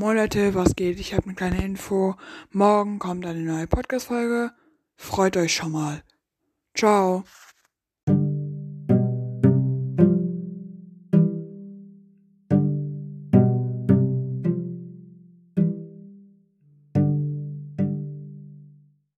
Moin Leute, was geht? Ich habe eine kleine Info. Morgen kommt eine neue Podcast-Folge. Freut euch schon mal. Ciao.